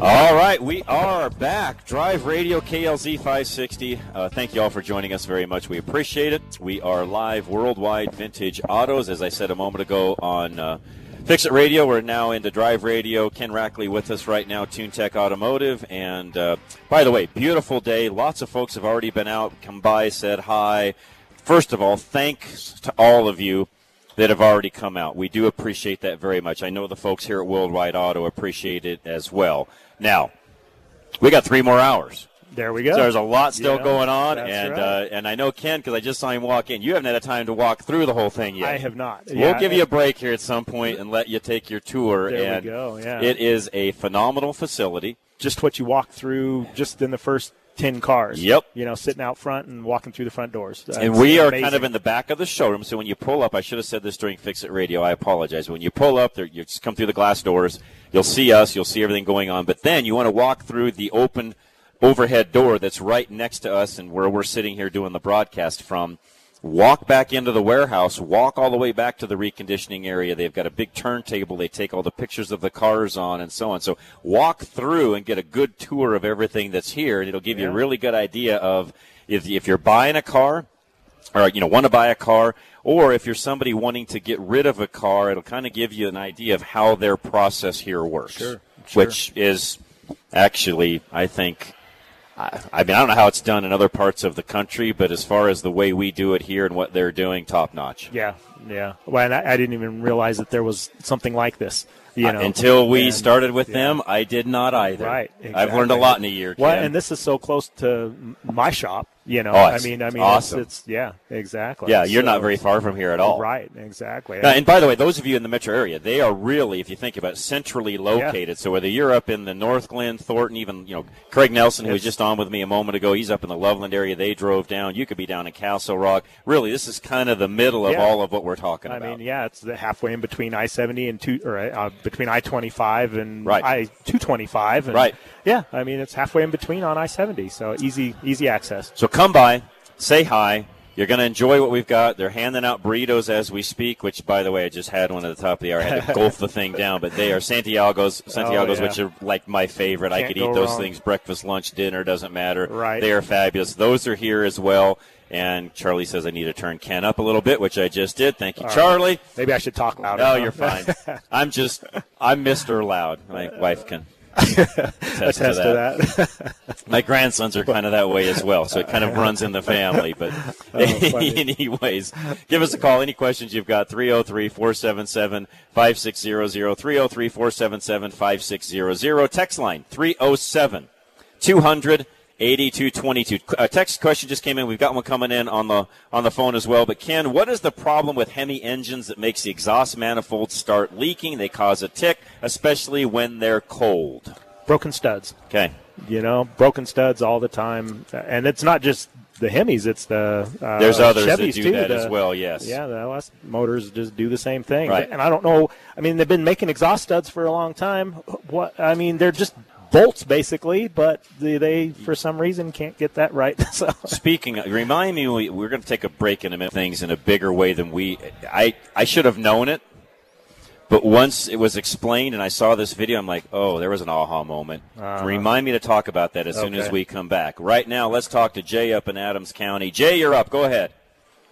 All right, we are back. Drive Radio KLZ 560. Uh, thank you all for joining us very much. We appreciate it. We are live worldwide vintage autos, as I said a moment ago on uh, Fix It Radio. We're now into Drive Radio. Ken Rackley with us right now, TuneTech Automotive. And uh, by the way, beautiful day. Lots of folks have already been out, come by, said hi. First of all, thanks to all of you that have already come out. We do appreciate that very much. I know the folks here at Worldwide Auto appreciate it as well. Now, we got three more hours. There we go. So there's a lot still Yeah, going on, and right. uh, and I know Ken because I just saw him walk in. You haven't had a time to walk through the whole thing yet. I have not. We'll Yeah, give you a break here at some point and let you take your tour. There we go, yeah. It is a phenomenal facility. just what you walk through just in the first 10 cars. Yep. You know, sitting out front and walking through the front doors. and we are amazing. kind of in the back of the showroom. So when you pull up, I should have said this during Fix It Radio. I apologize. When you pull up, there, you just come through the glass doors. You'll see us. You'll see everything going on. But then you want to walk through the open overhead door that's right next to us and where we're sitting here doing the broadcast from. Walk back into the warehouse. Walk all the way back to the reconditioning area. They've got a big turntable. They take all the pictures of the cars on and so on. So walk through and get a good tour of everything that's here, and it'll give you a really good idea of if if you're buying a car or you know want to buy a car or if you're somebody wanting to get rid of a car it'll kind of give you an idea of how their process here works Sure, sure. which is actually i think I, I mean i don't know how it's done in other parts of the country but as far as the way we do it here and what they're doing top notch Yeah, yeah. Well, and I, I didn't even realize that there was something like this. You uh, know, until we And- started with yeah. them i did not either Right. i've learned a lot in a year Well, Ken. and this is so close to my shop. You know, Oh, I mean, I mean, awesome. it's, it's yeah, exactly. yeah you're not very far from here at all Right, exactly. Now, and by the way, those of you in the metro area, they are really, if you think about it, centrally located. So whether you're up in the Northglenn, Thornton, even you know Craig Nelson, who was just on with me a moment ago, he's up in the Loveland area. They drove down. You could be down in Castle Rock. Really, this is kind of the middle of Yeah. all of what we're talking I about. I mean, yeah, it's the halfway in between I seventy and two, or uh, between I twenty five and Right. I two twenty five. Right. Yeah, I mean it's halfway in between on I seventy, so easy, easy access. So come by, say hi. You're going to enjoy what we've got. They're handing out burritos as we speak, which, by the way, I just had one at the top of the hour. I had to gulp the thing down, but they are Santiago's, oh, Santiago's, Oh, yeah. which are like my favorite. I Can't could eat those wrong. things breakfast, lunch, dinner, doesn't matter. Right. They are fabulous. Those are here as well. And Charlie says I need to turn Ken up a little bit, which I just did. Thank you, All right. Charlie. Maybe I should talk louder. No, you're fine. I'm just, I'm Mr. Loud. My wife can attest, Attest to that. to that. My grandsons are kind of that way as well, so it kind of runs in the family. But, Oh, anyways, give us a call. Any questions you've got, 303 477 5600, 303 477 5600. Text line 307 200 8222. A text question just came in. We've got one coming in on the on the phone as well. But Ken, what is the problem with Hemi engines that makes the exhaust manifolds start leaking? They cause a tick, especially when they're cold. Broken studs. Okay. You know, broken studs all the time, and it's not just the Hemis; it's the uh, There's others that do too, that the- as well, yes. Yeah, the LS motors just do the same thing. Right. And I don't know. I mean, they've been making exhaust studs for a long time. What I mean, they're just bolts basically, but they, they for some reason can't get that right. so Speaking, remind me, we, we're going to take a break in a minute. Things in a bigger way than we. I I should have known it, but once it was explained and I saw this video, I'm like, oh, there was an aha moment. Uh-huh. Remind me to talk about that as soon as we come back. Right now, let's talk to Jay up in Adams County. Jay, you're up. Go ahead.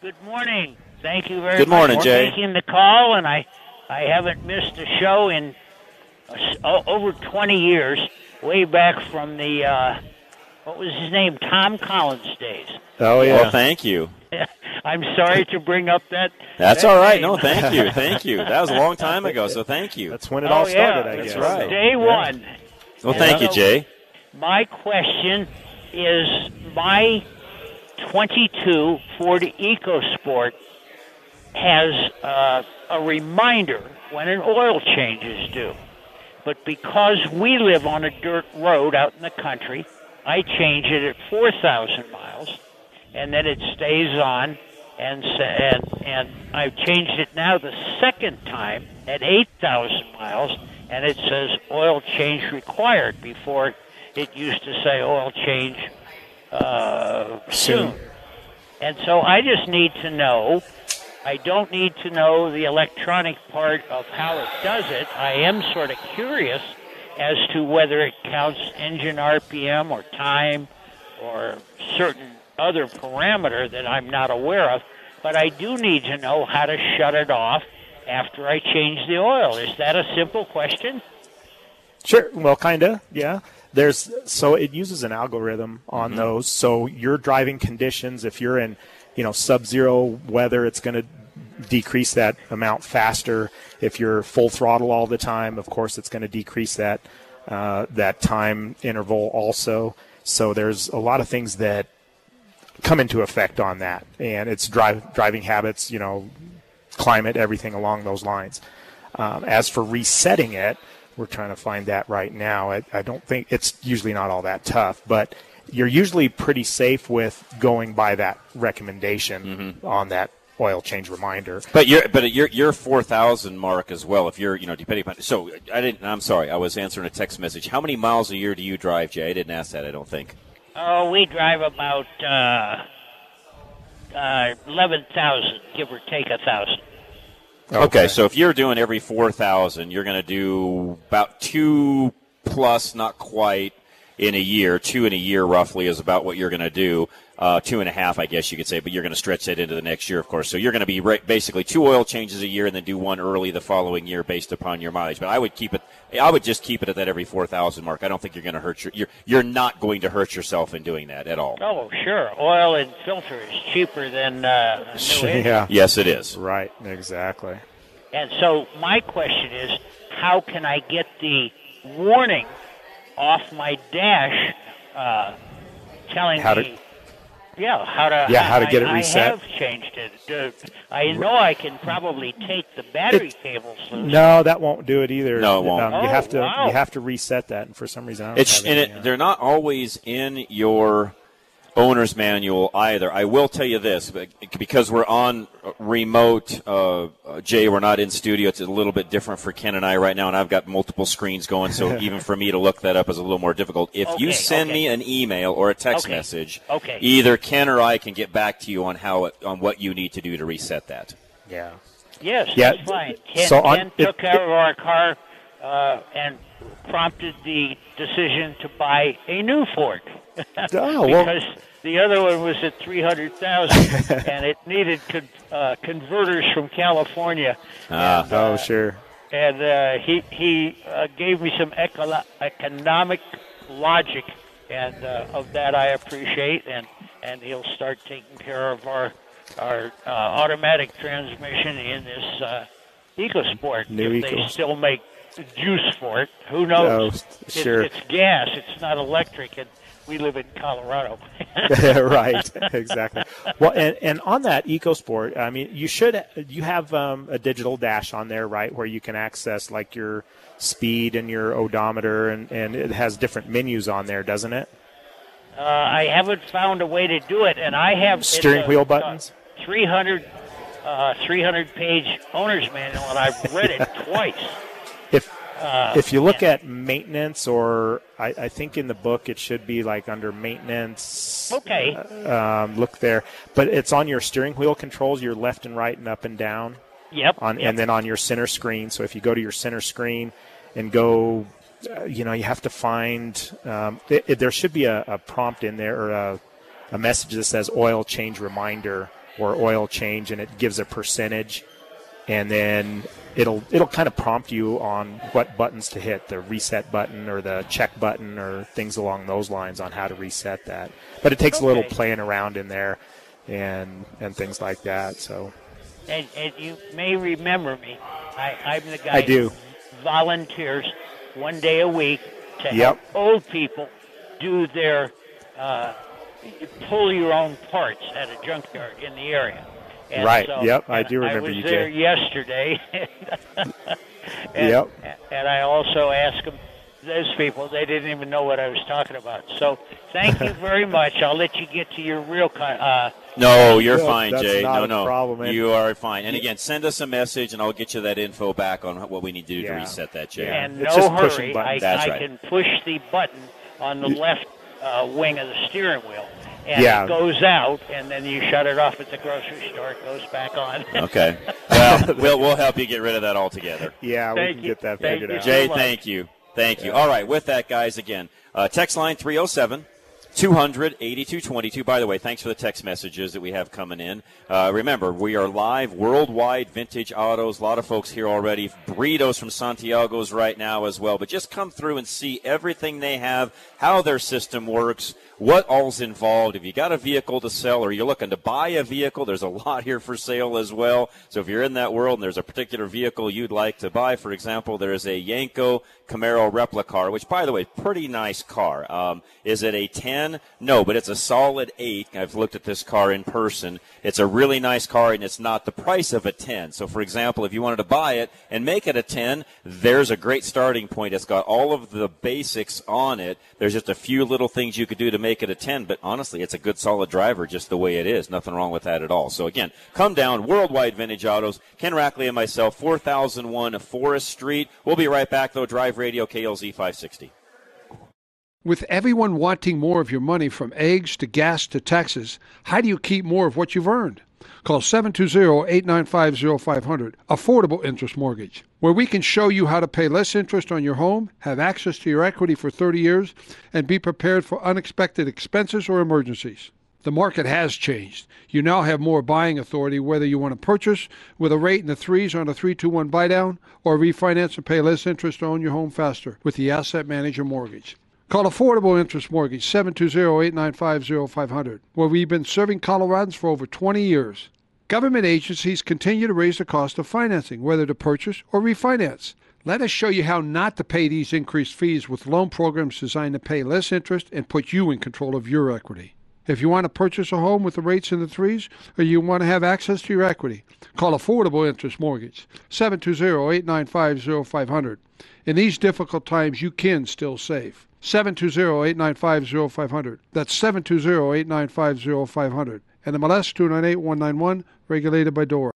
Good morning. Thank you very Good much morning, for Jay. taking the call, and I, I haven't missed a show in uh, over 20 years, way back from the, uh, what was his name, Tom Collins days. oh yeah, Well, thank you. I'm sorry to bring up that. That's that all right. name. No, thank you, thank you. That was a long time ago, so thank you. That's when it Oh, all started, yeah, I that's guess. right. Day Yeah. one. Well, thank you, Jay. My question is my 22 Ford EcoSport has uh, a reminder when an oil change is due. But because we live on a dirt road out in the country, I change it at 4,000 miles, and then it stays on. And, and and I've changed it now the second time at 8,000 miles, and it says oil change required. Before it used to say oil change uh, soon. And so I just need to know. I don't need to know the electronic part of how it does it. I am sort of curious as to whether it counts engine RPM or time or certain other parameter that I'm not aware of. But I do need to know how to shut it off after I change the oil. Is that a simple question? Sure. Well, kind of. Yeah. There's so it uses an algorithm on Mm-hmm. those. So your driving conditions, if you're in, you know, sub-zero weather, it's going to decrease that amount faster. If you're full throttle all the time, of course, it's going to decrease that uh, that time interval also. So there's a lot of things that come into effect on that, and it's drive driving habits, you know, climate, everything along those lines. Um, as for resetting it, we're trying to find that right now. I, I don't think it's usually not all that tough, but you're usually pretty safe with going by that recommendation on that oil change reminder. But you're but your your four thousand mark as well. If you're you know depending upon so I didn't. I'm sorry. I was answering a text message. How many miles a year do you drive, Jay? I didn't ask that. I don't think. Oh, we drive about uh, uh, eleven thousand, give or take a thousand. Okay. so if you're doing every four thousand, you're going to do about two plus, not quite, in a year. Two in a year, roughly, is about what you're going to do. Uh, two and a half, I guess you could say, but you're going to stretch that into the next year, of course. So you're going to be ra- basically two oil changes a year, and then do one early the following year based upon your mileage. But I would keep it. I would just keep it at that every four thousand mark. I don't think you're going to hurt your. You're you're not going to hurt yourself in doing that at all. Oh, sure. Oil and filter is cheaper than uh, new yeah, Yes, it is. right, exactly. And so my question is, how can I get the warning off my dash, uh, telling How to- me, yeah, how to, Yeah, how to get it I, reset. I have changed it. I know I can probably take the battery cables loose. No, that won't do it either. No, it won't. Um, you Oh, have to wow. you have to reset that, and for some reason, I don't It's have and it, they're not always in your owner's manual either. I will tell you this, because we're on remote, uh, uh, Jay, we're not in studio. It's a little bit different for Ken and I right now, and I've got multiple screens going, so even for me to look that up is a little more difficult. If you send okay. me an email or a text Okay, message, okay. either Ken or I can get back to you on how it, on what you need to do to reset that. yeah. Yes, Yeah, that's fine. Ken, so on- Ken it- took care of our car uh, and prompted the decision to buy a new Ford. Oh, well- because the other one was at three hundred thousand, and it needed con- uh, converters from California. Ah. Oh, sure. And uh, he he uh, gave me some eco- economic logic, and uh, of that I appreciate. And and he'll start taking care of our our uh, automatic transmission in this uh, EcoSport. New if they still make juice for it, who knows? Oh, It's- sure. it's, gas. It's not electric, and we live in Colorado. right, exactly. Well, and, and on that EcoSport, I mean, you should you have um, a digital dash on there, right, where you can access like your speed and your odometer, and, and it has different menus on there, doesn't it? Uh, I haven't found a way to do it, and I have Steering a- wheel a buttons? 300, uh, 300 page owner's manual, and I've read it twice. If Uh, if you look at maintenance, or I, I think in the book it should be like under maintenance. Okay. Um, look there, but it's on your steering wheel controls, your left and right and up and down. Yep. on yep. and then on your center screen. So if you go to your center screen and go, uh, you know, you have to find. Um, it- there should be a, a prompt in there or a, a message that says oil change reminder or oil change, and it gives a percentage, and then it'll it'll kind of prompt you on what buttons to hit, the reset button or the check button or things along those lines on how to reset that. But it takes a little playing around in there. and and things like that. So, and, and you may remember me. I, I'm the guy I do. who volunteers one day a week to Yep. help old people do their uh, pull your own parts at a junkyard in the area. And Right. So, Yep, I do remember I was you, there Jay. yesterday. and, Yep. And I also asked them, those people, they didn't even know what I was talking about. So thank you very much. I'll let you get to your real con- uh, No, you're Well, fine, that's Jay. not no, a no, problem, you are fine. And again, send us a message, and I'll get you that info back on what we need to do to reset that, Jay. And It's no just hurry. I. That's I right. can push the button on the left uh, wing of the steering wheel, and Yeah. it goes out, and then you shut it off at the grocery store. It goes back on. Okay. Well, we'll we'll help you get rid of that altogether. yeah, we can you. get that Thank figured you. out. Jay, so thank you. Thank you. All right, with that, guys, again, uh, text line 307 200 8222. By the way, thanks for the text messages that we have coming in. Uh, remember, we are live worldwide vintage autos. A lot of folks here already. Burritos from Santiago's right now as well. But just come through and see everything they have, how their system works, what all's involved. If you got a vehicle to sell or you're looking to buy a vehicle, there's a lot here for sale as well. So if you're in that world and there's a particular vehicle you'd like to buy, for example, there's a Yenko Camaro replica, car, which, by the way, pretty nice car. Um, is it a 10? No, but it's a solid 8. I've looked at this car in person. It's a really nice car, and it's not the price of a 10. So, for example, if you wanted to buy it and make it a 10, there's a great starting point. It's got all of the basics on it. There's just a few little things you could do to make it a 10, but honestly, it's a good solid driver just the way it is. Nothing wrong with that at all. So, again, come down, Worldwide Vintage Autos, Ken Rackley and myself, 4001 Forest Street. We'll be right back, though. Drive Radio KLZ 560. With everyone wanting more of your money from eggs to gas to taxes, how do you keep more of what you've earned? Call 720-895-0500, Affordable Interest Mortgage, where we can show you how to pay less interest on your home, have access to your equity for 30 years, and be prepared for unexpected expenses or emergencies. The market has changed. You now have more buying authority whether you want to purchase with a rate in the threes on a 321 buy down or refinance and pay less interest to own your home faster with the Asset Manager Mortgage. Call Affordable Interest Mortgage 720-895-0500, where we've been serving Coloradans for over 20 years. Government agencies continue to raise the cost of financing, whether to purchase or refinance. Let us show you how not to pay these increased fees with loan programs designed to pay less interest and put you in control of your equity. If you want to purchase a home with the rates in the threes, or you want to have access to your equity, call Affordable Interest Mortgage 720-895-0500. In these difficult times, you can still save. 720-895-0500. That's 720-895-0500. And the MLS 298191, regulated by DORA.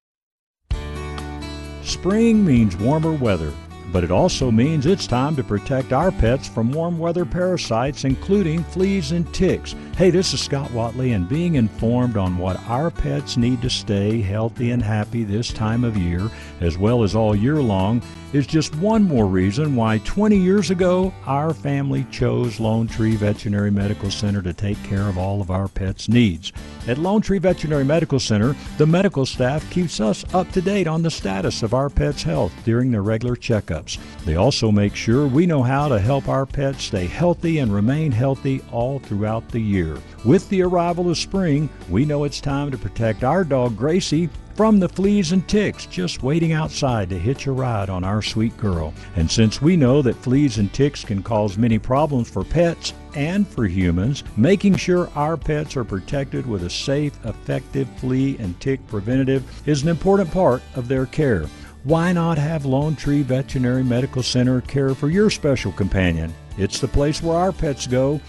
Spring means warmer weather, but it also means it's time to protect our pets from warm weather parasites, including fleas and ticks. Hey, this is Scott Watley, and being informed on what our pets need to stay healthy and happy this time of year, as well as all year long, is just one more reason why 20 years ago our family chose Lone Tree Veterinary Medical Center to take care of all of our pets' needs. At Lone Tree Veterinary Medical Center, the medical staff keeps us up to date on the status of our pets' health during their regular checkups. They also make sure we know how to help our pets stay healthy and remain healthy all throughout the year. With the arrival of spring, we know it's time to protect our dog Gracie from the fleas and ticks just waiting outside to hitch a ride on our sweet girl. And since we know that fleas and ticks can cause many problems for pets and for humans, making sure our pets are protected with a safe, effective flea and tick preventative is an important part of their care. Why not have Lone Tree Veterinary Medical Center care for your special companion? It's the place where our pets go.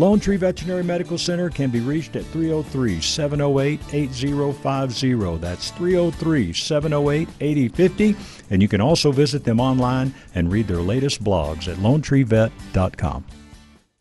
Lone Tree Veterinary Medical Center can be reached at 303 708 8050. That's 303 708 8050. And you can also visit them online and read their latest blogs at lonetreevet.com.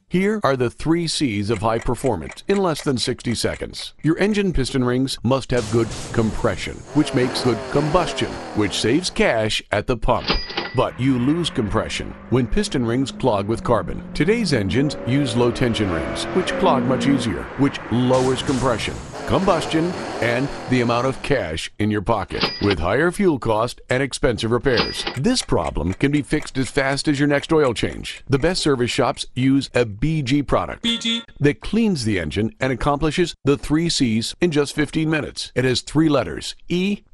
Here are the three C's of high performance in less than 60 seconds. Your engine piston rings must have good compression, which makes good combustion, which saves cash at the pump. But you lose compression when piston rings clog with carbon. Today's engines use low tension rings, which clog much easier, which lowers compression. combustion, and the amount of cash in your pocket. With higher fuel cost and expensive repairs, this problem can be fixed as fast as your next oil change. The best service shops use a BG product BG. that cleans the engine and accomplishes the three C's in just 15 minutes. It has three letters E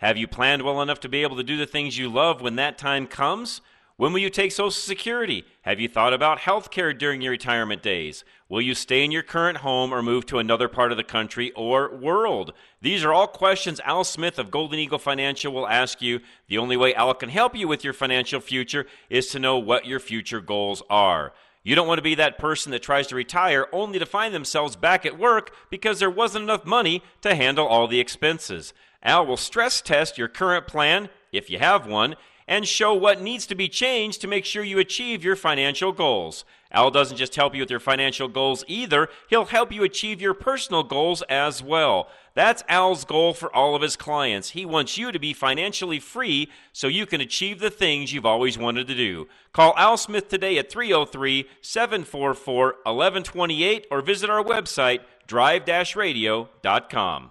Have you planned well enough to be able to do the things you love when that time comes? When will you take Social Security? Have you thought about health care during your retirement days? Will you stay in your current home or move to another part of the country or world? These are all questions Al Smith of Golden Eagle Financial will ask you. The only way Al can help you with your financial future is to know what your future goals are. You don't want to be that person that tries to retire only to find themselves back at work because there wasn't enough money to handle all the expenses. Al will stress test your current plan, if you have one, and show what needs to be changed to make sure you achieve your financial goals. Al doesn't just help you with your financial goals either, he'll help you achieve your personal goals as well. That's Al's goal for all of his clients. He wants you to be financially free so you can achieve the things you've always wanted to do. Call Al Smith today at 303 744 1128 or visit our website, drive radio.com.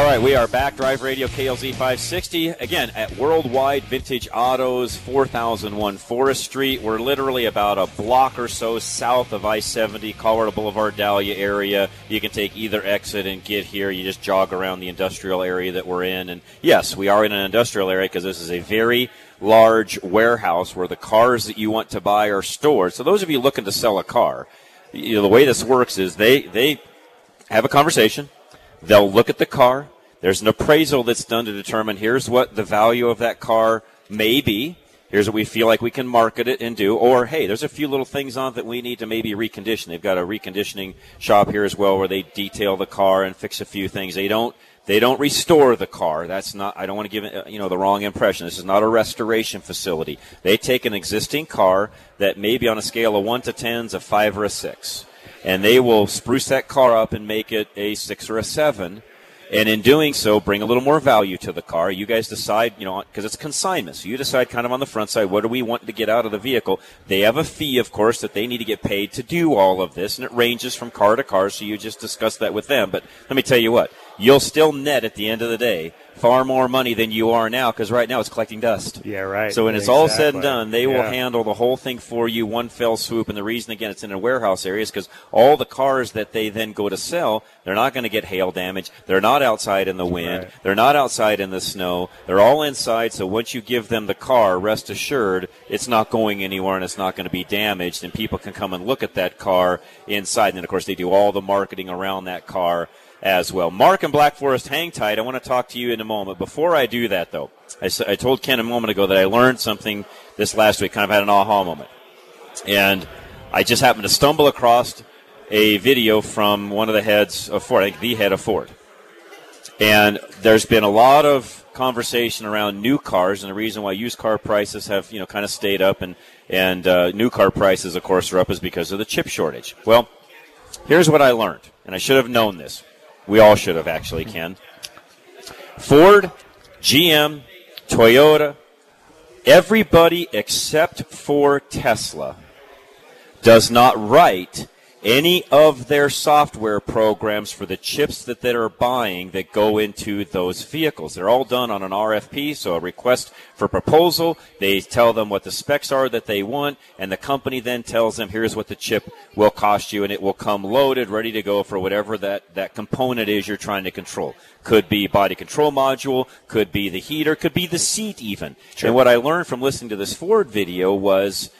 All right, we are back. Drive Radio KLZ 560. Again, at Worldwide Vintage Autos, 4001 Forest Street. We're literally about a block or so south of I 70, Colorado Boulevard, Dahlia area. You can take either exit and get here. You just jog around the industrial area that we're in. And yes, we are in an industrial area because this is a very large warehouse where the cars that you want to buy are stored. So, those of you looking to sell a car, you know, the way this works is they, they have a conversation They'll look at the car. There's an appraisal that's done to determine here's what the value of that car may be. Here's what we feel like we can market it and do. Or, hey, there's a few little things on it that we need to maybe recondition. They've got a reconditioning shop here as well where they detail the car and fix a few things. They don't they don't restore the car. That's not. I don't want to give uh, you know the wrong impression. This is not a restoration facility. They take an existing car that may be on a scale of one to tens, a five or a six and they will spruce that car up and make it a six or a seven. And in doing so, bring a little more value to the car. You guys decide, you know, because it's consignment. So you decide kind of on the front side, what do we want to get out of the vehicle? They have a fee, of course, that they need to get paid to do all of this. And it ranges from car to car. So you just discuss that with them. But let me tell you what, you'll still net at the end of the day far more money than you are now because right now it's collecting dust. Yeah, right. So when it's all said and done, they yeah. will handle the whole thing for you one fell swoop. And the reason, again, it's in a warehouse area is because all the cars that they then go to sell, they're not going to get hail damage. They're not outside in the wind. Right. They're not outside in the snow. They're all inside. So once you give them the car, rest assured it's not going anywhere and it's not going to be damaged. And people can come and look at that car inside. And then, of course, they do all the marketing around that car as well. Mark and Black Forest, hang tight. I want to talk to you in a moment. Before I do that, though, I, I told Ken a moment ago that I learned something this last week, kind of had an aha moment. And I just happened to stumble across a video from one of the heads of Ford, I think the head of Ford. And there's been a lot of conversation around new cars and the reason why used car prices have you know kind of stayed up and and uh, new car prices, of course, are up is because of the chip shortage. Well, here's what I learned, and I should have known this. We all should have actually, Ken. Ford, GM, Toyota, everybody except for Tesla does not write any of their software programs for the chips that they are buying that go into those vehicles. They're all done on an RFP, so a request for proposal. They tell them what the specs are that they want, and the company then tells them, here's what the chip will cost you, and it will come loaded, ready to go for whatever that, that component is you're trying to control. Could be body control module, could be the heater, could be the seat even. Sure. And what I learned from listening to this Ford video was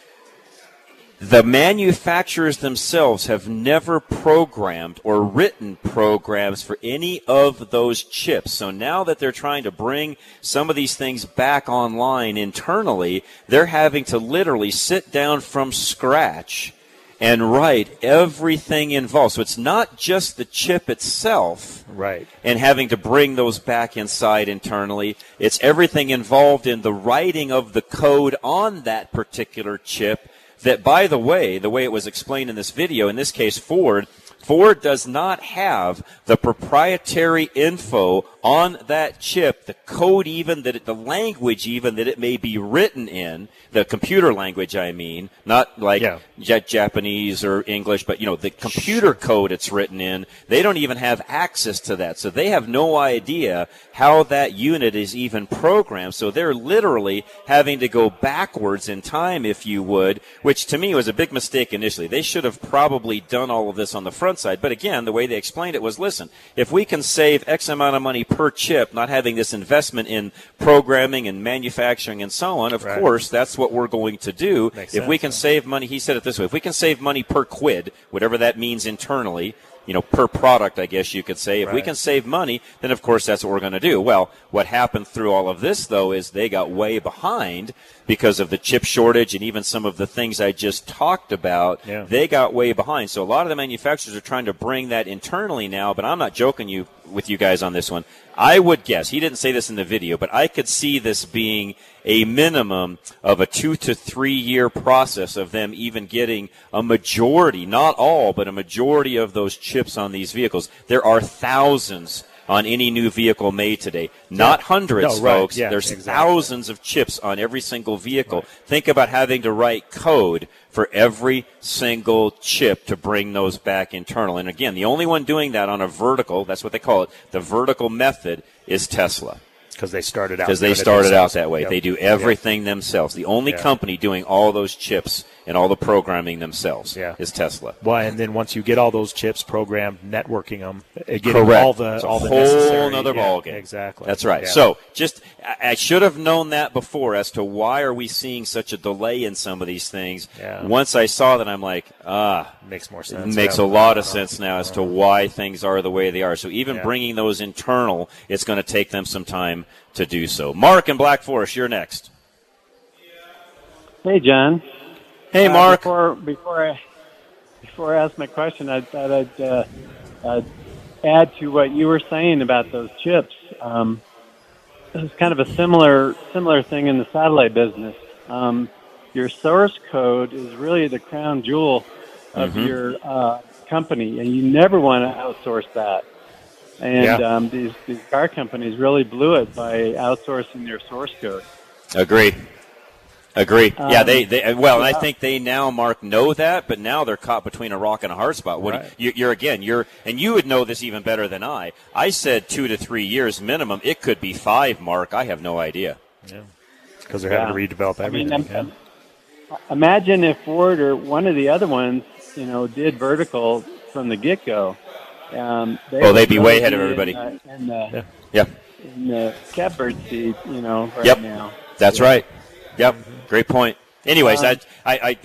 the manufacturers themselves have never programmed or written programs for any of those chips. So now that they're trying to bring some of these things back online internally, they're having to literally sit down from scratch and write everything involved. So it's not just the chip itself. Right. And having to bring those back inside internally. It's everything involved in the writing of the code on that particular chip that, by the way, the way it was explained in this video, in this case, Ford, Ford does not have the proprietary info on that chip, the code even that it, the language even that it may be written in, the computer language I mean, not like yeah. Japanese or English, but you know, the computer code it's written in, they don't even have access to that. So they have no idea how that unit is even programmed. So they're literally having to go backwards in time, if you would, which to me was a big mistake initially. They should have probably done all of this on the front side. But again, the way they explained it was, listen, if we can save X amount of money per chip, not having this investment in programming and manufacturing and so on, of right. course, that's what we're going to do. Makes if sense, we can yeah. save money, he said it this way, if we can save money per quid, whatever that means internally, you know, per product, I guess you could say. If right. we can save money, then of course that's what we're going to do. Well, what happened through all of this though is they got way behind because of the chip shortage and even some of the things I just talked about. Yeah. They got way behind. So a lot of the manufacturers are trying to bring that internally now, but I'm not joking you with you guys on this one. I would guess, he didn't say this in the video, but I could see this being a minimum of a two to three year process of them even getting a majority, not all, but a majority of those chips on these vehicles. There are thousands on any new vehicle made today. Not hundreds, no, right. folks. Yeah, There's exactly. thousands of chips on every single vehicle. Right. Think about having to write code for every single chip to bring those back internal. And again, the only one doing that on a vertical, that's what they call it, the vertical method is Tesla because they started out because they started out that way. Yep. They do everything themselves. The only yeah. company doing all those chips and all the programming themselves yeah. is Tesla. Well, and then once you get all those chips programmed, networking them, uh, getting Correct. all the it's all the whole necessary, another yeah, ballgame. Exactly. That's right. Yeah. So just I should have known that before as to why are we seeing such a delay in some of these things. Yeah. Once I saw that, I'm like, ah, makes more sense. Makes a lot of sense now as to why things are the way they are. So even bringing those internal, it's going to take them some time to do so. Mark and Black Forest, you're next. Hey, John. Hey, uh, Mark. Before before I before I ask my question, I thought I'd uh, uh, add to what you were saying about those chips. Um, it's kind of a similar similar thing in the satellite business. Um, your source code is really the crown jewel of mm-hmm. your uh, company, and you never want to outsource that. And yeah. um, these these car companies really blew it by outsourcing their source code. Agree. Agree. Um, yeah, they, they well, yeah. I think they now, Mark, know that, but now they're caught between a rock and a hard spot. What right. you, are again, you're, and you would know this even better than I. I said two to three years minimum. It could be five, Mark. I have no idea. Yeah, because they're yeah. having to redevelop everything. I mean, yeah. Imagine if Ford or one of the other ones, you know, did vertical from the get go. Um, they oh, they'd be way ahead of everybody. In, uh, in the, yeah. yeah. In the catbird seat, you know, right yep. now. That's right. Yep. Great point. Anyways, I, I, I,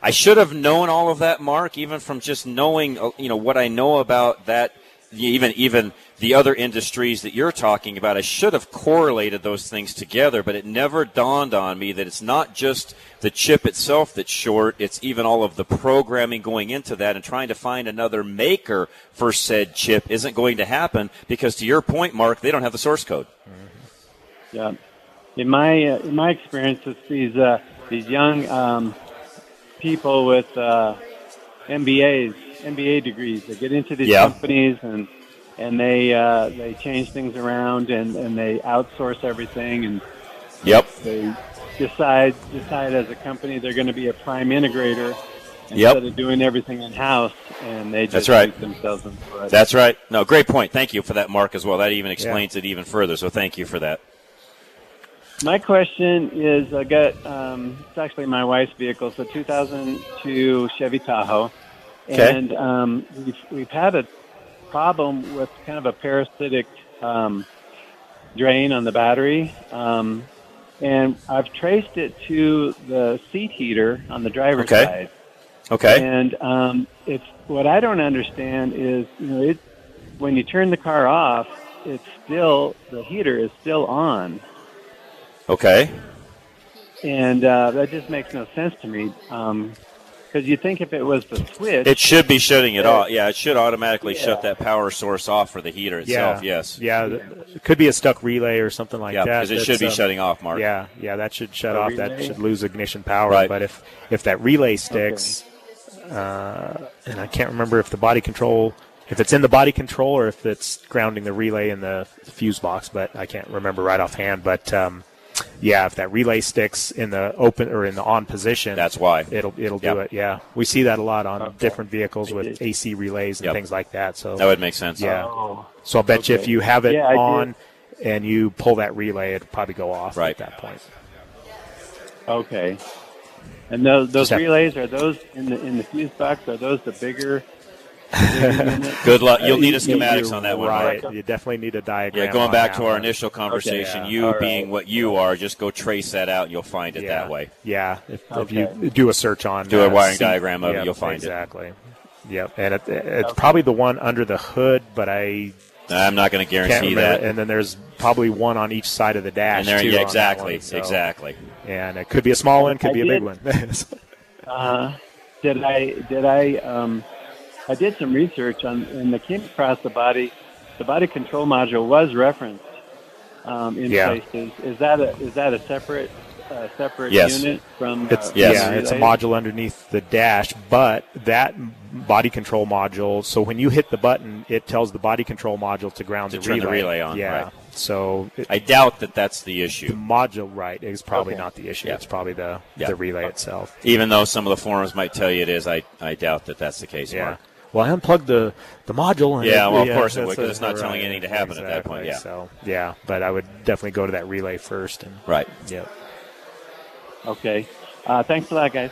I should have known all of that, Mark, even from just knowing, uh, you know, what I know about that, even, even the other industries that you're talking about. I should have correlated those things together, but it never dawned on me that it's not just the chip itself that's short. It's even all of the programming going into that and trying to find another maker for said chip isn't going to happen because to your point, Mark, they don't have the source code. Mm-hmm. Yeah. In my uh, in my experience, it's these uh, these young um, people with uh, MBAs, MBA degrees. They get into these Yeah. companies and and they uh, they change things around and, and they outsource everything and Yep. they decide decide as a company they're going to be a prime integrator instead Yep. of doing everything in house and they just That's right. themselves in the. That's right. No, great point. Thank you for that, Mark, as well. That even explains it even further. So thank you for that. My question is, I got um, it's actually my wife's vehicle, so 2002 Chevy Tahoe, Okay. and um, we've we've had a problem with kind of a parasitic um, drain on the battery, um, and I've traced it to the seat heater on the driver's Okay. side. Okay. And um, it's what I don't understand is, you know, it when you turn the car off, it's still the heater is still on Okay. and uh, that just makes no sense to me. Because you think if it was the switch, It should be shutting it off. Yeah, it should automatically Yeah. shut that power source off for the heater itself. yeah, Yes. Yeah, it could be a stuck relay or something like Yeah, that. because it that's, should be um, shutting off, Mark. Yeah, yeah, that should shut A off. That should lose ignition power. Right. But if if that relay sticks, uh, and I can't remember if the body control, if it's in the body control or if it's grounding the relay in the fuse box, but I can't remember right offhand. But um, yeah, if that relay sticks in the open or in the on position, That's why. it'll it'll Yep. do it. Yeah, we see that a lot on different vehicles with AC relays and Yep. things like that. So That would make sense. yeah. Oh, So I'll bet you if you have it Yeah, I did. on and you pull that relay, it'll probably go off Right. at that point. okay. And those those Just relays are those in the in the fuse box? Are those the bigger? Bigger unit? Good luck. You'll need a schematics you're on that one, Right. Mark. You definitely need a diagram. Yeah, going back to our one. initial conversation, yeah. you All right. being what you are, just go trace that out and you'll find it yeah. that way. Yeah. If, if you do a search on Do a uh, wiring C- diagram of it, you'll find it. exactly. Yep. And it, it's probably the one under the hood, but I I'm not going to guarantee that. And then there's probably one on each side of the dash. And there, too, yeah, exactly, one, so- exactly. And it could be a small one, could I be a big one. Uh, did I did I um, I did some research on and I came across the body the body control module was referenced um, in Yeah. places. Is that a is that a separate uh, separate Yes. unit from? It's uh, Yes. yeah, it's a module underneath the dash, but that body control module. So when you hit the button, it tells the body control module to ground To the turn relay. the relay on, Yeah. right. So it, I doubt that that's the issue. the module right is probably Okay. not the issue. Yeah. It's probably the Yeah. the relay itself. Even though some of the forums might tell you it is, I, I doubt that that's the case, Yeah. Mark. Well, I unplugged the the module. And Yeah, it- well, of course it that's would, 'cause it's not telling right, anything to happen at that point, yeah. So yeah, but I would definitely go to that relay first. And Right. yep. Okay. Uh, thanks for that, guys.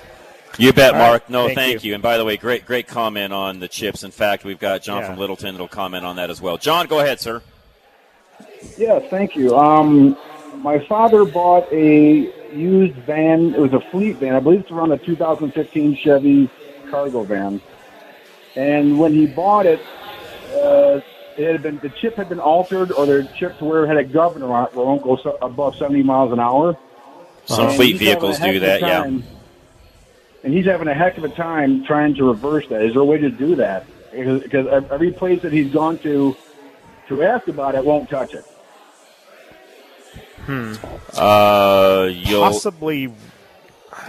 You bet, All right. Mark. No, Thank thank, you. you. And by the way, great great comment on the chips. In fact, we've got John Yeah. from Littleton that'll comment on that as well. John, go ahead, sir. Yeah, thank you. Um, my father bought a used van. It was a fleet van. I believe it's around a 2015 Chevy cargo van. And when he bought it, uh, it had been the chip had been altered, or the chip to where it had a governor on it where it won't go so, above 70 miles an hour. Some And fleet vehicles do of a that, yeah. And he's having a heck of a time trying to reverse that. Is there a way to do that? Because because every place that he's gone to to ask about it won't touch it. Hmm. Uh, possibly,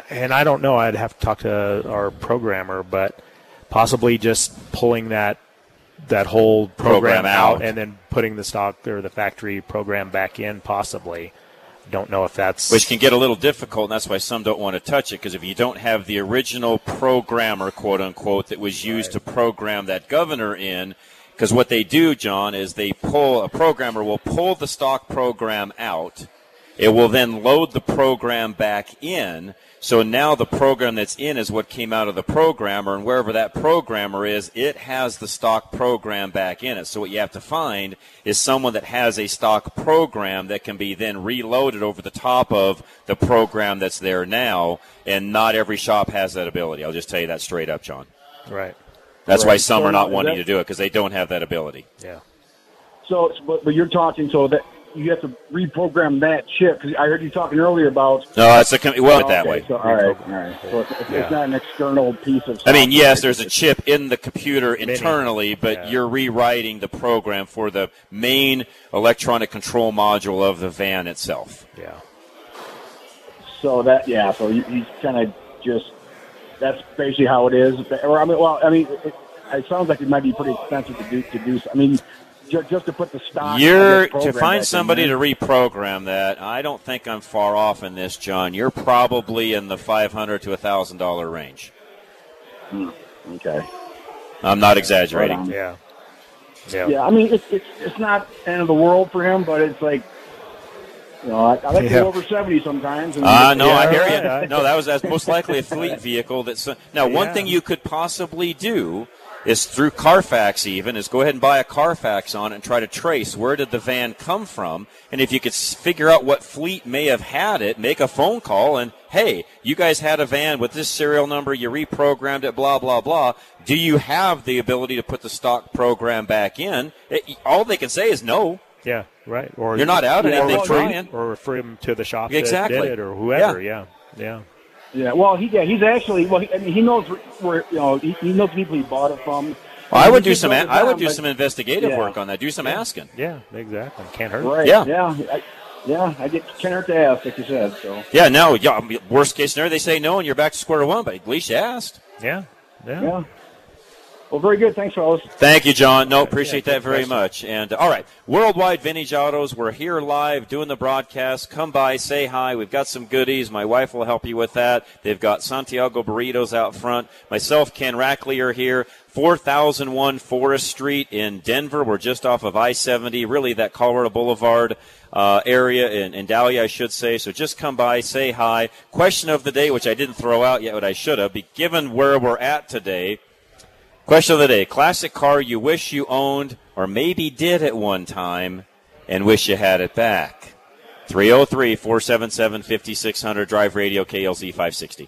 and I don't know. I'd have to talk to our programmer, but possibly just pulling that that whole program, Program out. and then putting the stock or the factory program back in. Possibly, don't know if that's which can get a little difficult, and that's why some don't want to touch it. Because if you don't have the original programmer, quote unquote, that was used to program that governor in, because what they do, John, is they pull a programmer will pull the stock program out. It will then load the program back in. So now the program that's in is what came out of the programmer, and wherever that programmer is, it has the stock program back in it. So what you have to find is someone that has a stock program that can be then reloaded over the top of the program that's there now, and not every shop has that ability. I'll just tell you that straight up, John. right. That's why some So are not wanting that- to do it because they don't have that ability. Yeah. So, but, but you're talking so that you have to reprogram that chip? Because I heard you talking earlier about. No, it's a com- it went Oh, that okay, way. So, all right, all right. So it's, it's, Yeah. it's not an external piece of. I mean, yes, there's a chip in the computer internally, but you're rewriting the program for the main electronic control module of the van itself. Yeah. So that yeah, so you, he's kind of just that's basically how it is. Or I mean, well, I mean, it, it sounds like it might be pretty expensive to do to do. so- I mean, just, just to put the stock. You're to find somebody to reprogram that. I don't think I'm far off in this, John. You're probably in the five hundred to a thousand dollar range. Hmm, Okay. I'm not exaggerating. Right on. Yeah. Yeah. I mean, it's it's it's not end of the world for him, but it's like. You know, I, I like to go over seventy sometimes. and- Ah, no, Yeah, I hear right. you. No, that was that's most likely a fleet vehicle. That's now one Yeah. thing you could possibly do is through Carfax. Even is go ahead and buy a Carfax on it and try to trace where did the van come from, and if you could figure out what fleet may have had it, make a phone call and hey, you guys had a van with this serial number, you reprogrammed it, blah blah blah. Do you have the ability to put the stock program back in? Eh, it, all they can say is no. Yeah, right. Or You're not out or anything refer- trying. or refer him to the shop Exactly. that did it, or whoever. Yeah, yeah. Yeah, well, he yeah, he's actually well. He, I mean, he knows where, where you know he, he knows people he bought it from. Well, I would do just some. goes I would do but- some investigative Yeah. work on that. Do some asking. Yeah, exactly. Can't hurt. Right. Yeah. Yeah. I, yeah. I get can't hurt to ask, like you said. So. Yeah, no. Yeah, worst case scenario, they say no, and you're back to square one. But at least you asked. Yeah. Yeah. Yeah. Well, very good. Thanks, fellas. Thank you, John. No, appreciate yeah, that very good much. And uh, all right, Worldwide Vintage Autos. We're here live doing the broadcast. Come by, say hi. We've got some goodies. My wife will help you with that. They've got Santiago burritos out front. Myself, Ken Rackley, are here. 4001 Forest Street in Denver. We're just off of I 70, really that Colorado Boulevard uh, area in, in Dahlia, I should say. So just come by, say hi. Question of the day, which I didn't throw out yet, but I should have. Given where we're at today, Question of the day classic car you wish you owned or maybe did at one time and wish you had it back. 303 477 5600 Drive Radio KLZ 560.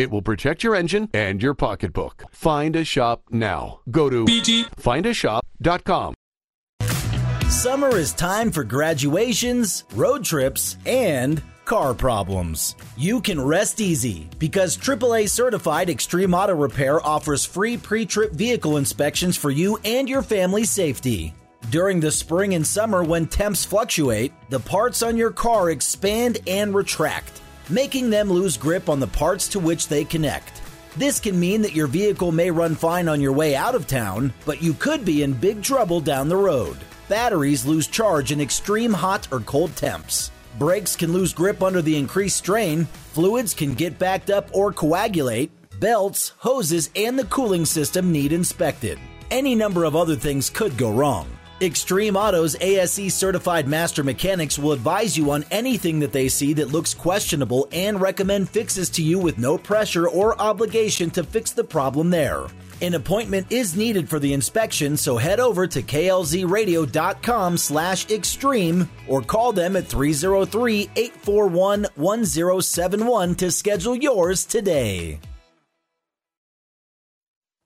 It will protect your engine and your pocketbook. Find a shop now. Go to bgfindashop.com. Summer is time for graduations, road trips, and car problems. You can rest easy because AAA certified Extreme Auto Repair offers free pre trip vehicle inspections for you and your family's safety. During the spring and summer, when temps fluctuate, the parts on your car expand and retract, making them lose grip on the parts to which they connect. This can mean that your vehicle may run fine on your way out of town, but you could be in big trouble down the road. Batteries lose charge in extreme hot or cold temps. Brakes can lose grip under the increased strain. Fluids can get backed up or coagulate. Belts, hoses, and the cooling system need inspected. Any number of other things could go wrong. Extreme Autos ASE certified master mechanics will advise you on anything that they see that looks questionable and recommend fixes to you with no pressure or obligation to fix the problem there. An appointment is needed for the inspection, so head over to klzradio.com slash extreme or call them at 303-841-1071 to schedule yours today.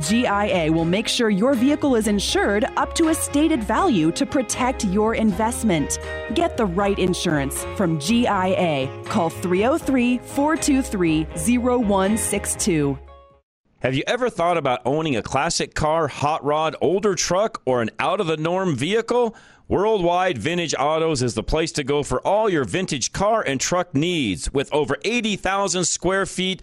GIA will make sure your vehicle is insured up to a stated value to protect your investment. Get the right insurance from GIA. Call 303 423 0162. Have you ever thought about owning a classic car, hot rod, older truck, or an out of the norm vehicle? Worldwide Vintage Autos is the place to go for all your vintage car and truck needs. With over 80,000 square feet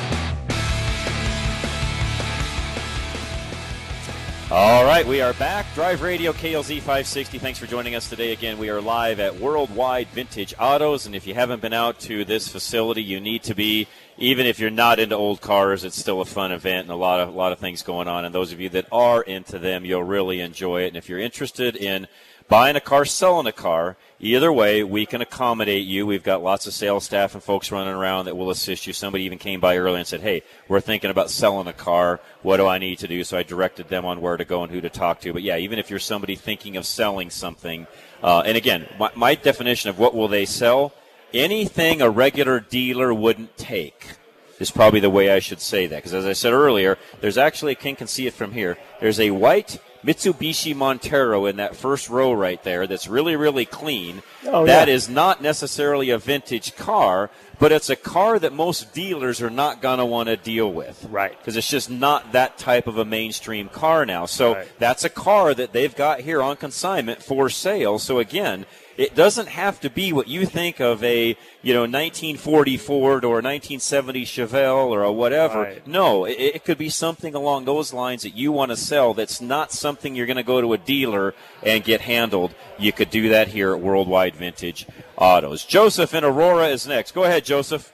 All right, we are back. Drive Radio KLZ 560. Thanks for joining us today. Again, we are live at Worldwide Vintage Autos, and if you haven't been out to this facility, you need to be. Even if you're not into old cars, it's still a fun event and a lot of a lot of things going on. And those of you that are into them, you'll really enjoy it. And if you're interested in buying a car, selling a car, either way, we can accommodate you. We've got lots of sales staff and folks running around that will assist you. Somebody even came by earlier and said, Hey, we're thinking about selling a car. What do I need to do? So I directed them on where to go and who to talk to. But yeah, even if you're somebody thinking of selling something, uh, and again, my, my definition of what will they sell, anything a regular dealer wouldn't take is probably the way I should say that. Because as I said earlier, there's actually, Ken can see it from here. There's a white Mitsubishi Montero in that first row right there that's really, really clean. Oh, That yeah. is not necessarily a vintage car, but it's a car that most dealers are not going to want to deal with. Right. Because it's just not that type of a mainstream car now. So Right. that's a car that they've got here on consignment for sale. So again, it doesn't have to be what you think of a, you know, 1940 Ford or a 1970 Chevelle or a whatever. Right. No, it, it could be something along those lines that you want to sell that's not something you're going to go to a dealer and get handled. You could do that here at Worldwide Vintage Autos. Joseph in Aurora is next. Go ahead, Joseph.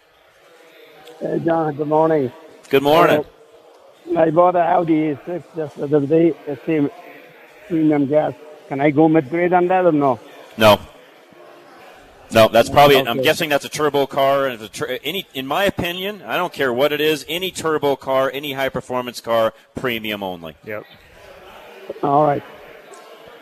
Hey, John, good morning. Good morning. Uh, I bought an Audi A6 just the other day. It's same premium gas. Can I go mid grade on that or no? No. No, that's probably. I'm guessing that's a turbo car, and a tur- any, in my opinion, I don't care what it is. Any turbo car, any high performance car, premium only. Yep. All right.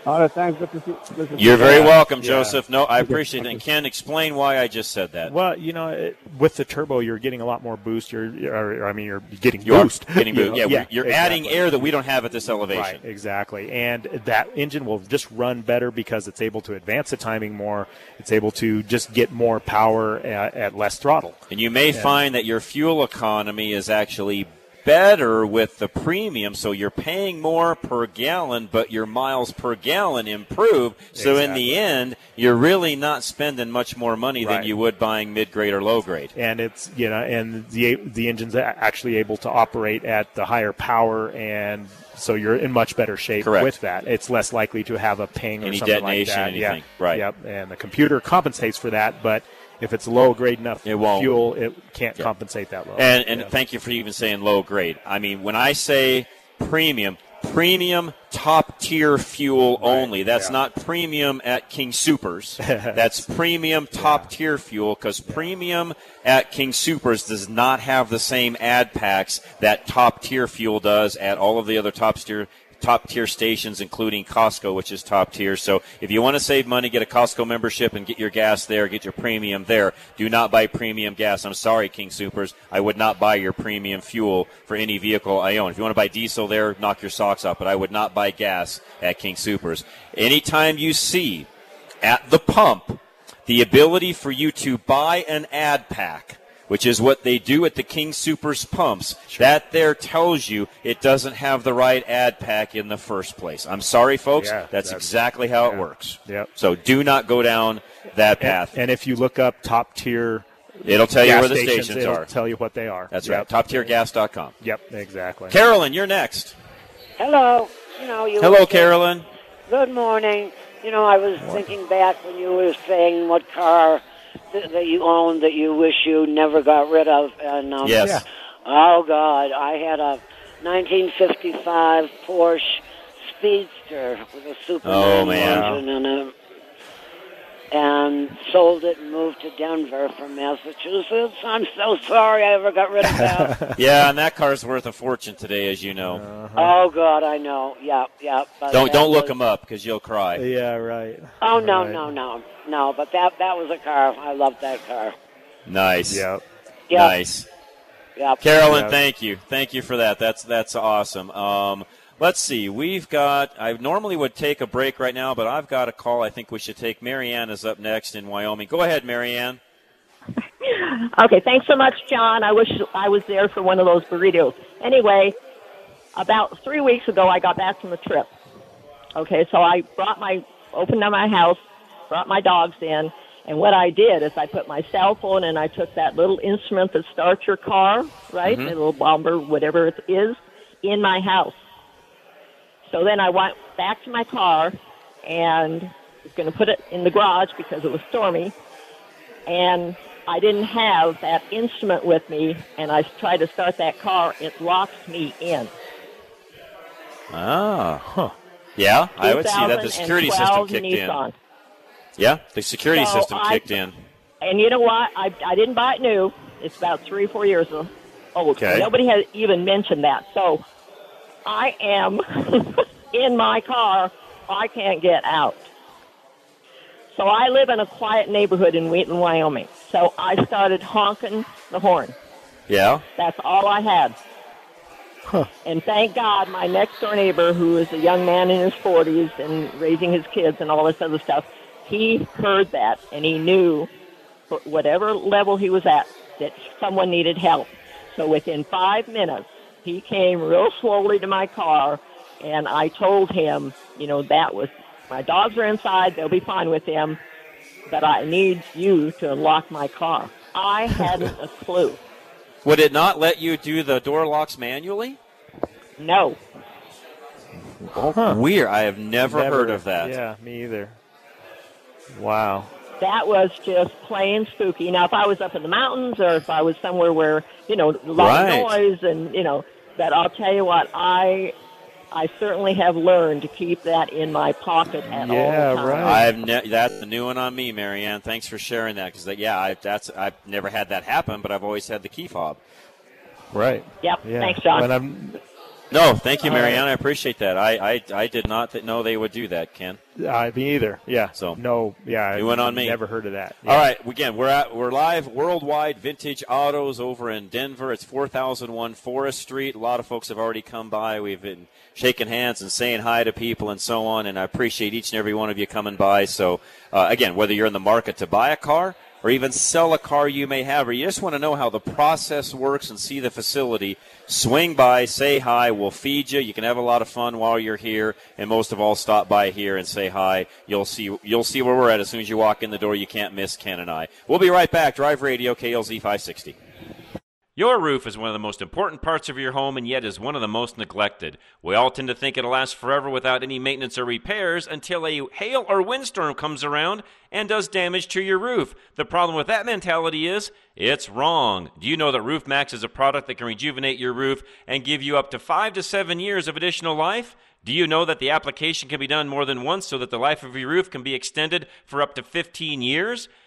All right, thanks. Good to see good to see You're very you. welcome, Yeah. Joseph. No, I appreciate it. And Ken, explain why I just said that. Well, you know, it, with the turbo, you're getting a lot more boost. You're, or, I mean, you're getting You are boost. getting You boost. know, Yeah, you're adding air that we don't have at this elevation. Right, exactly. And that engine will just run better because it's able to advance the timing more. It's able to just get more power at, at less throttle. And you may Yeah. find that your fuel economy is actually better with the premium, so you're paying more per gallon, but your miles per gallon improve. So in the end, you're really not spending much more money than you would buying mid grade or low grade. and it's you know and the the engine's actually able to operate at the higher power and so you're in much better shape Correct. with that it's less likely to have a ping or Any something like that anything. yeah Right. yep and the computer compensates for that but if it's low grade enough It won't. fuel it can't Yeah. compensate that low And, and Yeah. thank you for even saying low grade. I mean, when I say premium, premium top tier fuel only. That's yeah. not premium at King Supers. That's premium top tier fuel because premium at King Supers does not have the same ad packs that top tier fuel does at all of the other top tier top tier stations, including Costco, which is top tier. So if you want to save money, get a Costco membership and get your gas there, get your premium there. Do not buy premium gas. I'm sorry, King Supers. I would not buy your premium fuel for any vehicle I own. If you want to buy diesel there, knock your socks off, but I would not buy gas at King Supers. Anytime you see at the pump the ability for you to buy an ad pack, which is what they do at the King Supers pumps, that there tells you it doesn't have the right ad pack in the first place. I'm sorry, folks. Yeah, that's, that's- exactly how it works. Yep. So do not go down that path. And, and if you look up top tier, It'll tell you where the stations, stations it'll are. Tell you what they are. That's Yep. right. TopTierGas.com. Yep, exactly. Carolyn, you're next. Hello. You know, you Hello, Carolyn. Good morning. You know, I was thinking back when you were saying what car th- that you own that you wish you never got rid of, and um, Yes. Yeah. Oh God, I had a 1955 Porsche Speedster with a Superman Oh, man. engine in it, and sold it and moved to Denver from Massachusetts. I'm so sorry I ever got rid of that. yeah, and that car's worth a fortune today, as you know. Oh God, I know. Yeah, yeah. But Don't don't look was- them up because you'll cry. Yeah, right. Oh no, Right. no, no, no! But that that was a car. I loved that car. Nice. Yep. Yep. Nice. Yep. Carolyn, Yep. thank you. Thank you for that. That's that's awesome. Um, let's see. We've got. I normally would take a break right now, but I've got a call. I think we should take. Marianne is up next in Wyoming. Go ahead, Marianne. Okay, thanks so much, John. I wish I was there for one of those burritos. Anyway, about three weeks ago, I got back from a trip. Okay, so I brought my, opened up my house, brought my dogs in, and what I did is I put my cell phone and I took that little instrument that starts your car, right, Mhm. the little bomber, whatever it is, in my house. So then I went back to my car and was going to put it in the garage because it was stormy and I didn't have that instrument with me, and I tried to start that car. It locks me in. Ah. Huh. Yeah, I would see that. The security system kicked Nissan. in. Yeah, the security So system I- kicked in. And you know what? I, I didn't buy it new. It's about three, or four years old. Okay. Nobody has even mentioned that. So I am in my car. I can't get out. So I live in a quiet neighborhood in Wheatland, Wyoming. So I started honking the horn. Yeah. That's all I had. Huh. And thank God, my next door neighbor, who is a young man in his 40s and raising his kids and all this other stuff, he heard that and he knew, whatever level he was at, that someone needed help. So within five minutes, he came real slowly to my car, and I told him, you know, that was my dogs are inside; they'll be fine with them, but I need you to unlock my car. I hadn't a clue. Would it not let you do the door locks manually? No. Oh, Weird. I have never, heard of that. Yeah, me either. Wow. that was just plain spooky. Now, if I was up in the mountains or if I was somewhere where you know a lot Right. of noise and you know, but I'll tell you what, I I certainly have learned to keep that in my pocket at all times. I've ne- that's a new one on me, Marianne. Thanks for sharing that because yeah, I, that's I've never had that happen, but I've always had the key fob. Right. Yep. Yeah. Thanks, John. No, thank you. Marianne. I appreciate that. I, I, I did not th- know they would do that, Ken. I me either. Yeah. So no. Yeah. You went on me. Never heard of that. All right, again, we're at we're live worldwide vintage autos over in Denver. It's 4001 Forest Street. A lot of folks have already come by. We've been shaking hands and saying hi to people and so on, and I appreciate each and every one of you coming by. So, uh, again, whether you're in the market to buy a car or even sell a car you may have, or you just want to know how the process works and see the facility, swing by, say hi. We'll feed you. You can have a lot of fun while you're here, and most of all, stop by here and say hi. You'll see you'll see where we're at as soon as you walk in the door. You can't miss Ken and I. We'll be right back. Drive Radio KLZ 560. Your roof is one of the most important parts of your home and yet is one of the most neglected. We all tend to think it'll last forever without any maintenance or repairs until a hail or windstorm comes around and does damage to your roof. The problem with that mentality is it's wrong. Do you know that Roof Max is a product that can rejuvenate your roof and give you up to 5 to 7 years of additional life? Do you know that the application can be done more than once so that the life of your roof can be extended for up to 15 years?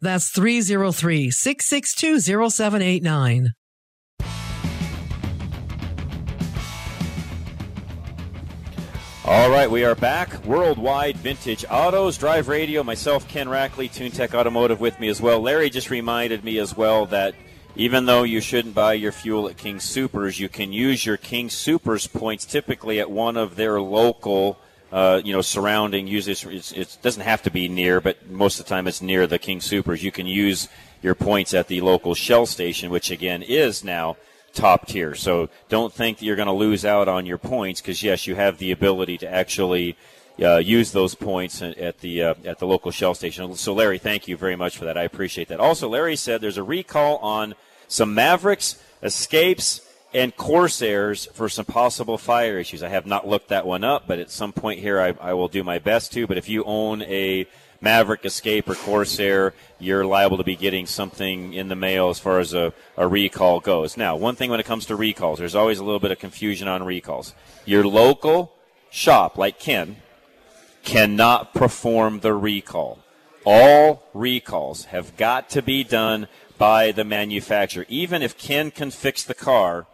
That's 303 662 0789. All right, we are back. Worldwide Vintage Autos, Drive Radio, myself, Ken Rackley, TuneTech Automotive with me as well. Larry just reminded me as well that even though you shouldn't buy your fuel at King Supers, you can use your King Supers points typically at one of their local, uh, you know, surrounding. Usually, it doesn't have to be near, but most of the time it's near the King Supers. You can use your points at the local Shell station, which again is now top tier. So don't think that you're going to lose out on your points because yes, you have the ability to actually uh, use those points at the uh, at the local Shell station. So Larry, thank you very much for that. I appreciate that. Also, Larry said there's a recall on some Mavericks, Escapes, and Corsairs for some possible fire issues. I have not looked that one up, but at some point here I, I will do my best to. But if you own a Maverick, Escape, or Corsair, you're liable to be getting something in the mail as far as a, a recall goes. Now, one thing when it comes to recalls, there's always a little bit of confusion on recalls. Your local shop, like Ken, cannot perform the recall. All recalls have got to be done by the manufacturer. Even if Ken can fix the car,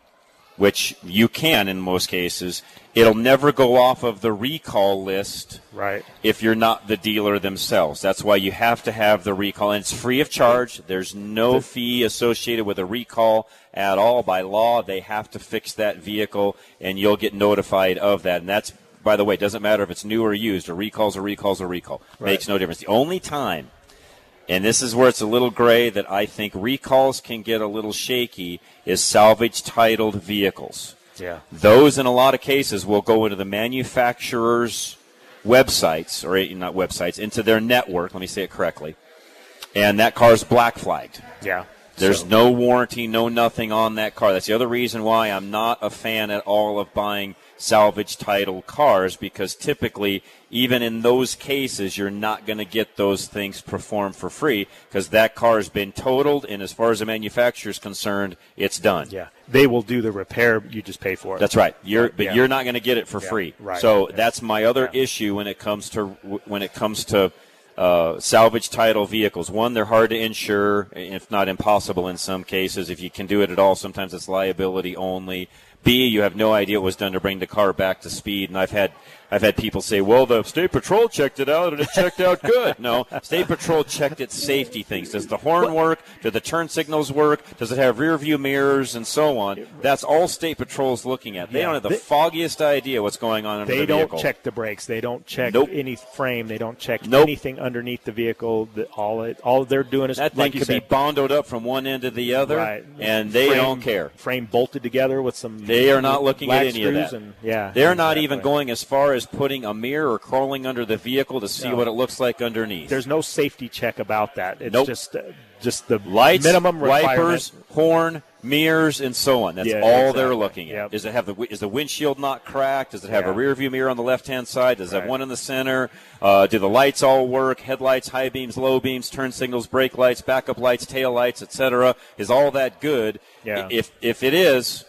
which you can in most cases, it'll never go off of the recall list Right. if you're not the dealer themselves. That's why you have to have the recall, and it's free of charge. There's no fee associated with a recall at all. By law, they have to fix that vehicle, and you'll get notified of that. And that's, by the way, it doesn't matter if it's new or used. A recall's a recall's a recall. Right. Makes no difference. The only time and this is where it's a little gray that I think recalls can get a little shaky is salvage titled vehicles. Yeah. Those, in a lot of cases, will go into the manufacturer's websites, or eh, not websites, into their network. Let me say it correctly. And that car's black flagged. Yeah. There's So- no warranty, no nothing on that car. That's the other reason why I'm not a fan at all of buying salvage title cars because typically, even in those cases, you're not going to get those things performed for free because that car has been totaled, and as far as the manufacturer is concerned, it's done. Yeah. They will do the repair. You just pay for it. That's right. You're, but Yeah. you're not going to get it for Yeah, free. right. So that's my other issue when it comes to when it comes to uh, salvage title vehicles. One, they're hard to insure, if not impossible in some cases. If you can do it at all, sometimes it's liability only. B, you have no idea what was done to bring the car back to speed. And I've had I've had people say, "Well, the state patrol checked it out, and it checked out good." No, state patrol checked its safety things. Does the horn work? Do the turn signals work? Does it have rear view mirrors and so on? That's all state patrol's looking at. They Yeah. don't have the They- foggiest idea what's going on under the state. They the don't check the brakes. They don't check Nope. any frame. They don't check Nope. anything underneath the vehicle. All it, all they're doing is that thing like you could said, be bondoed up from one end to the other, Right. and they Frame- don't care. Frame bolted together with some. They are not looking at any of that. And, yeah, They're not even going as far as putting a mirror or crawling under the vehicle to see No. what it looks like underneath. There's no safety check about that. It's Nope. just uh, just the Lights, minimum wipers, horn, mirrors, and so on. That's Yeah, all exactly. they're looking at. Yep. Does it have the is the windshield not cracked? Does it have a Yeah. rear view mirror on the left hand side? Does it have one in the center? Uh, do the lights all work? Headlights, high beams, low beams, turn signals, brake lights, backup lights, tail lights, etc. Is all that good? Yeah. If if it is,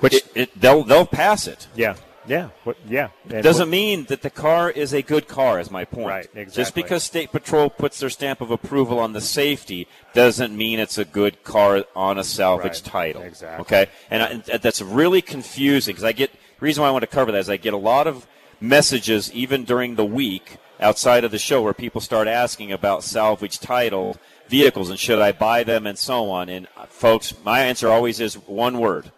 which it, it, they'll they'll pass it. Yeah, yeah, what, yeah. And doesn't what- mean that the car is a good car. Is my point. Right, exactly. Just because State Patrol puts their stamp of approval on the safety doesn't mean it's a good car on a salvage Right, title. exactly. Okay, and, I, and that's really confusing because I get the reason why I want to cover that is I get a lot of messages even during the week outside of the show where people start asking about salvage title vehicles and should I buy them and so on. And uh, folks, my answer always is one word.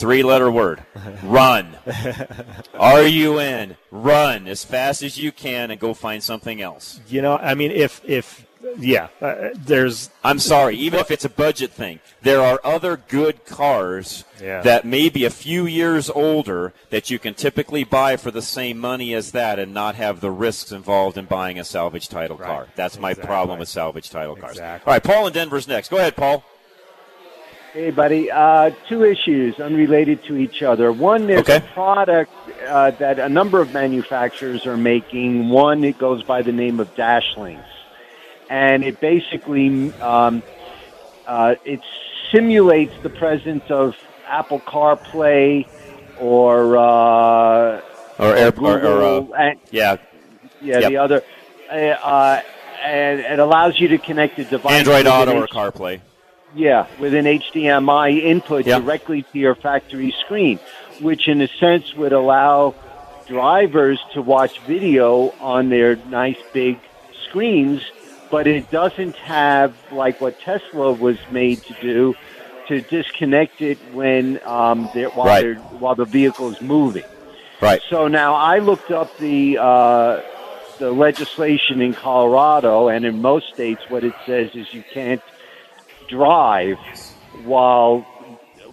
Three letter word. Run. R U N. Run as fast as you can and go find something else. You know, I mean, if if yeah, uh, there's. I'm sorry, even if it's a budget thing, there are other good cars Yeah. that may be a few years older that you can typically buy for the same money as that and not have the risks involved in buying a salvage title car. That's my problem with salvage title cars. Exactly. All right, Paul in Denver's next. Go ahead, Paul. Hey, buddy. Uh, two issues unrelated to each other. One, there's Okay. a product uh, that a number of manufacturers are making. One, it goes by the name of Dashlinks, and it basically um, uh, it simulates the presence of Apple CarPlay or uh, Or Air- or- Google, or, uh, and, Yeah. yeah, Yep. the other, uh, uh, and it allows you to connect a device. Android Auto or CarPlay. Yeah, with an HDMI input Yeah. directly to your factory screen, which in a sense would allow drivers to watch video on their nice big screens, but it doesn't have like what Tesla was made to do to disconnect it when um, they're, while Right. they're, while the vehicle is moving. Right. So now I looked up the uh, the legislation in Colorado and in most states. What it says is you can't drive while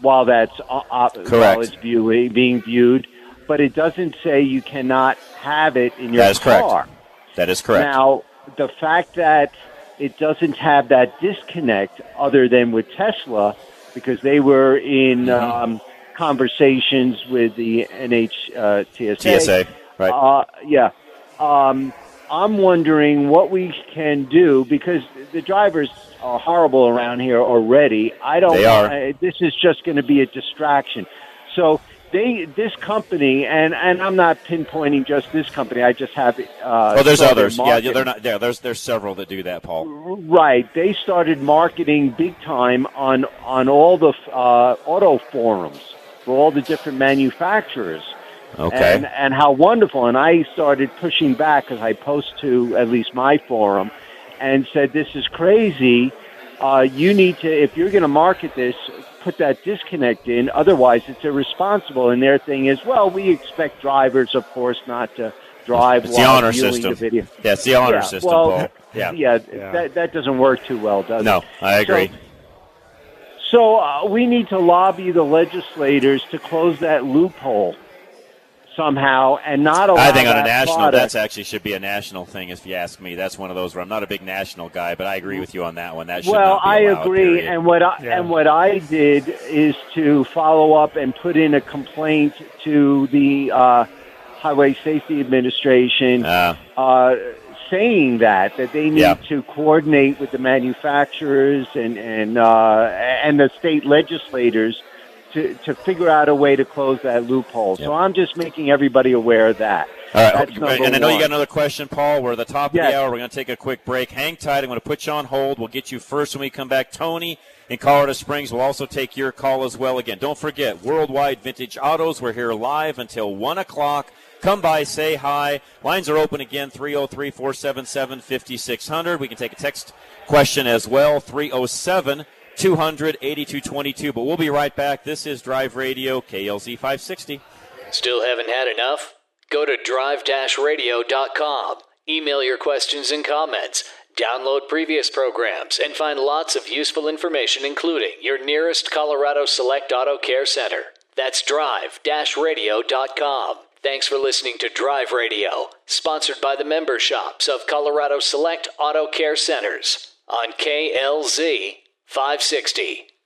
while that's uh, uh, while it's viewing being viewed, but it doesn't say you cannot have it in your That is correct. car. That is correct. Now, the fact that it doesn't have that disconnect, other than with Tesla, because they were in Mm-hmm. um, conversations with the NH uh, TSA. TSA, right. Uh, yeah. Um, I'm wondering what we can do because the drivers are horrible around here already. I don't. They are. Uh, this is just going to be a distraction. So they, this company, and and I'm not pinpointing just this company. I just have. Uh, oh, there's others. Yeah, they're not there. There's there's several that do that, Paul. Right. They started marketing big time on on all the uh, auto forums. for all the different manufacturers. Okay. And, and how wonderful. And I started pushing back because I post to at least my forum and said, this is crazy. Uh, you need to, if you're going to market this, put that disconnect in. Otherwise, it's irresponsible. And their thing is, well, we expect drivers, of course, not to drive It's the while honor viewing system. the video. Yeah, it's the honor Yeah, system, well, Paul. Yeah. yeah, That, that doesn't work too well, does it? No, I agree. So, so uh, we need to lobby the legislators to close that loophole somehow and not allow I think on a national, product. that's actually should be a national thing. If you ask me, that's one of those where I'm not a big national guy, but I agree with you on that one. That should well, not be I allowed, agree, period. and what I, and what I did is to follow up and put in a complaint to the uh, Highway Safety Administration, Ah. uh, saying that that they need Yeah. to coordinate with the manufacturers and and uh, and the state legislators to to figure out a way to close that loophole. So I'm just making everybody aware of that. All right, That's number and I know you got another question, Paul. We're at the top of the hour. We're going to take a quick break. Hang tight. I'm going to put you on hold. We'll get you first when we come back. Tony in Colorado Springs will also take your call as well. Again, don't forget, Worldwide Vintage Autos. We're here live until 1 o'clock. Come by, say hi. Lines are open again, 303 477 5600. We can take a text question as well, 307 200 8222. But we'll be right back. This is Drive Radio, KLZ 560. Still haven't had enough? Go to drive-radio.com. Email your questions and comments. Download previous programs and find lots of useful information, including your nearest Colorado Select Auto Care Center. That's drive-radio.com. Thanks for listening to Drive Radio, sponsored by the member shops of Colorado Select Auto Care Centers on KLZ 560.